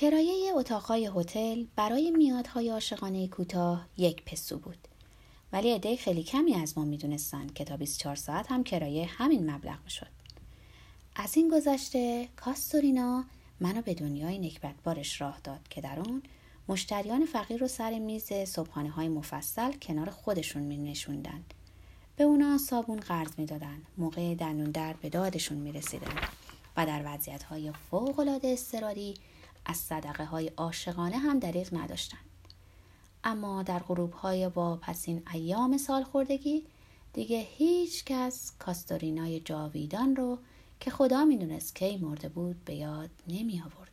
کرایه اتاقهای هتل برای میادهای عاشقانه کوتاه یک پسو بود ولی عده خیلی کمی از ما می‌دونستند که تا 24 ساعت هم کرایه همین مبلغ می‌شد از این گذشته کاستورینا منو به دنیای نکبتبارش راه داد که در اون مشتریان فقیر رو سر میز صبحانه های مفصل کنار خودشون می نشوندن. به اونا صابون قرض می دادن. موقع دندون درد به دادشون می رسیدن. و در وضعیت های فوق العاده استراری از صدقه های عاشقانه هم دریغ نداشتن. اما در غروب های واپسین ایام سالخوردگی دیگه هیچ کس کاستورینای جاویدان رو که خدا می‌دونست کی مرده بود به یاد نمی آورد.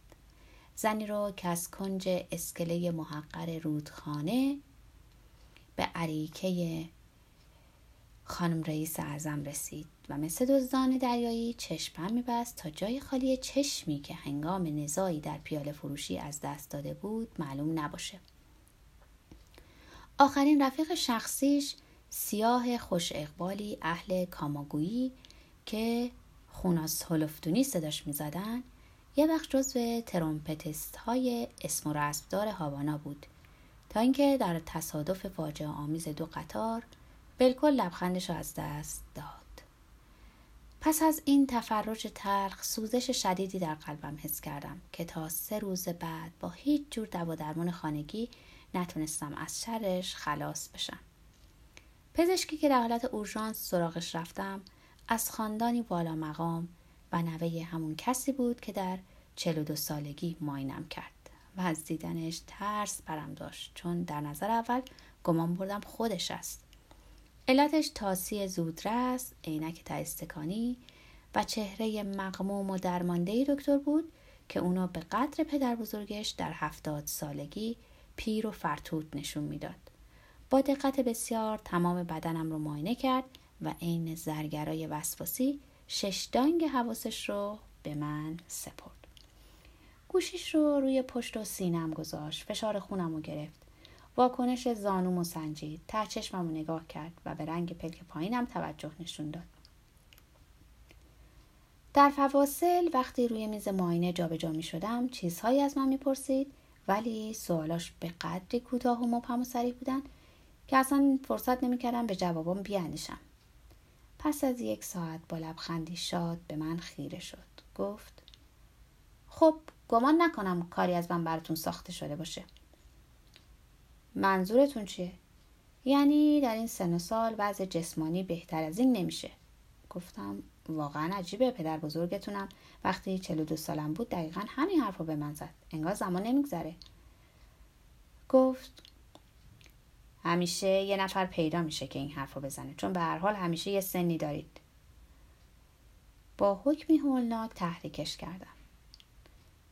زنی رو که از کنج اسکله محقر رودخانه به عریکه خانم رئیس اعظم رسید و مثل دزدان دریایی چشمم میبست تا جای خالی چشمی که هنگام نزایی در پیاله فروشی از دست داده بود معلوم نباشه. آخرین رفیق شخصیش سیاه خوش اقبالی اهل کاماگویی که خوناس هلفتونی صداش می‌زدن یه وقت جزو ترومپتست های اسم و رسمدار هاوانا بود. تا اینکه در تصادف فاجعه آمیز دو قطار بالکل لبخندش از دست داد. پس از این تفرج تلخ سوزش شدیدی در قلبم حس کردم که تا سه روز بعد با هیچ جور دوا درمان خانگی نتونستم از شرش خلاص بشم. پزشکی که در حالت اورژانس سراغش رفتم از خاندانی بالا مقام و نوه همون کسی بود که در 42 سالگی ماینم کرد و از دیدنش ترس برم داشت چون در نظر اول گمان بردم خودش است. علتش تاسی زودرس عینک تاستکانی و چهره مقموم و درمانده دکتر بود که اونو به قدر پدر بزرگش در هفتاد سالگی پیر و فرتوت نشون می‌داد. با دقت بسیار تمام بدنم رو معاینه کرد و عین زرگرای وسواسی شش دانگ حواسش رو به من سپرد. گوشیش رو روی پشت و سینم گذاشت. فشار خونم رو گرفت. واکنش زانوم و سنجید. ته چشمم رو نگاه کرد و به رنگ پلک پایینم توجه نشون داد. در فواصل وقتی روی میز معاینه جابجا می شدم چیزهایی از من می‌پرسید ولی سوالاش به قدری کوتاه و مبهم و سریع بودن که اصلا فرصت نمی‌کردم به جوابام بیاندیشم پس از یک ساعت با لبخندی شاد به من خیره شد گفت خب گمان نکنم کاری از من براتون ساخته شده باشه منظورتون چیه؟ یعنی در این سن و سال وضع جسمانی بهتر از این نمیشه. گفتم واقعا عجیبه پدر بزرگتونم. وقتی 42 سالم بود دقیقا همین حرف رو به من زد. انگار زمان نمیگذره. گفت همیشه یه نفر پیدا میشه که این حرف رو بزنه. چون به هر حال همیشه یه سنی دارید. با حکمی هولناک تحریکش کردم.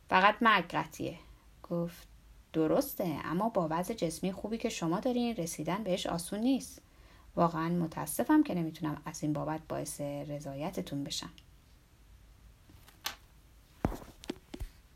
فقط مرگ گفت درسته اما با وضع جسمی خوبی که شما دارین رسیدن بهش آسون نیست. واقعا متاسفم که نمی‌تونم از این بابت باعث رضایتتون بشم.